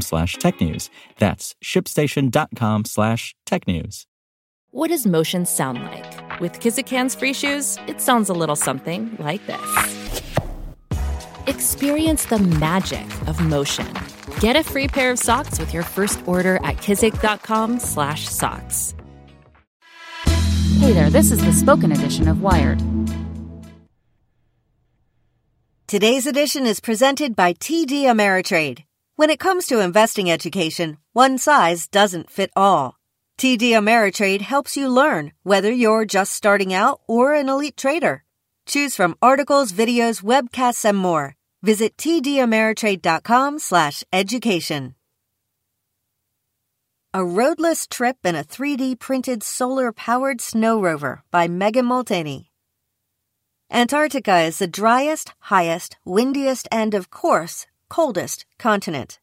slash tech news. That's shipstation.com slash tech news. What does motion sound like? With Kizikans free shoes, it sounds a little something like this. Experience the magic of motion. Get a free pair of socks with your first order at kizik.com slash socks. Hey there, this is the spoken edition of Wired. Today's edition is presented by TD Ameritrade. When it comes to investing education, one size doesn't fit all. TD Ameritrade helps you learn whether you're just starting out or an elite trader. Choose from articles, videos, webcasts, and more. Visit tdameritrade.com slash education. A roadless trip in a 3D printed solar powered snow rover by Megan Molteni. Antarctica is the driest, highest, windiest, and of course, coldest continent.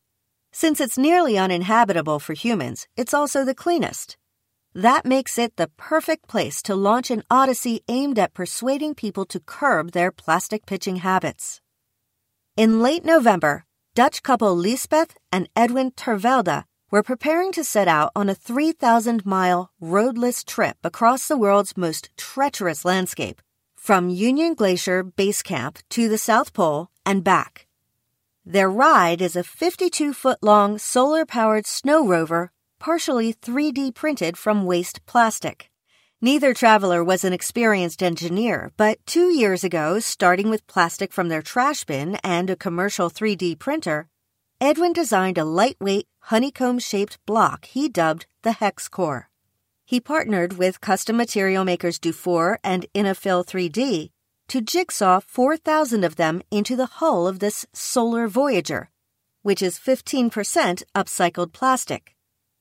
Since it's nearly uninhabitable for humans, it's also the cleanest. That makes it the perfect place to launch an odyssey aimed at persuading people to curb their plastic pitching habits. In late November, Dutch couple Liesbeth and Edwin Tervelde were preparing to set out on a 3,000 mile roadless trip across the world's most treacherous landscape from Union Glacier Base Camp to the South Pole and back. Their ride is a 52 foot long solar powered snow rover, partially 3D printed from waste plastic. Neither traveler was an experienced engineer, but two years ago, starting with plastic from their trash bin and a commercial 3D printer, Edwin designed a lightweight, honeycomb shaped block he dubbed the Hex Core he partnered with custom material makers Dufour and Innofil 3D to jigsaw 4,000 of them into the hull of this Solar Voyager, which is 15% upcycled plastic.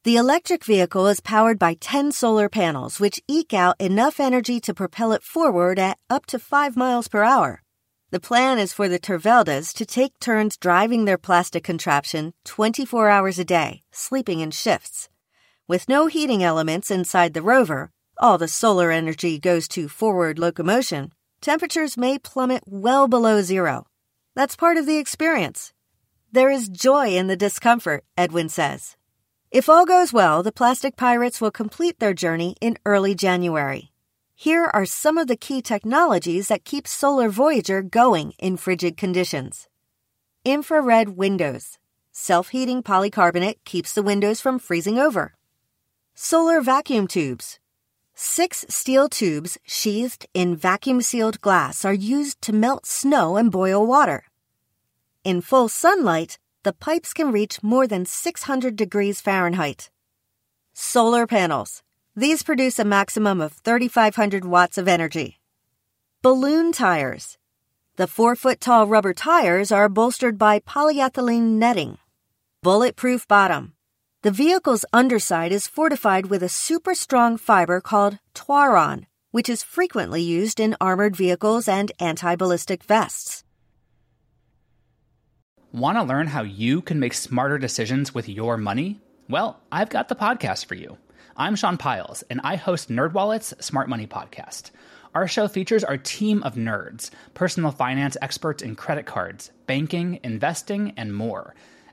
The electric vehicle is powered by 10 solar panels, which eke out enough energy to propel it forward at up to 5 miles per hour. The plan is for the Terveldas to take turns driving their plastic contraption 24 hours a day, sleeping in shifts. With no heating elements inside the rover, all the solar energy goes to forward locomotion, temperatures may plummet well below zero. That's part of the experience. There is joy in the discomfort, Edwin says. If all goes well, the plastic pirates will complete their journey in early January. Here are some of the key technologies that keep Solar Voyager going in frigid conditions. Infrared windows. Self heating polycarbonate keeps the windows from freezing over. Solar vacuum tubes. Six steel tubes sheathed in vacuum sealed glass are used to melt snow and boil water. In full sunlight, the pipes can reach more than 600 degrees Fahrenheit. Solar panels. These produce a maximum of 3,500 watts of energy. Balloon tires. The four foot tall rubber tires are bolstered by polyethylene netting. Bulletproof bottom. The vehicle's underside is fortified with a super strong fiber called Twaron, which is frequently used in armored vehicles and anti ballistic vests. Want to learn how you can make smarter decisions with your money? Well, I've got the podcast for you. I'm Sean Pyles, and I host NerdWallet's Smart Money Podcast. Our show features our team of nerds, personal finance experts in credit cards, banking, investing, and more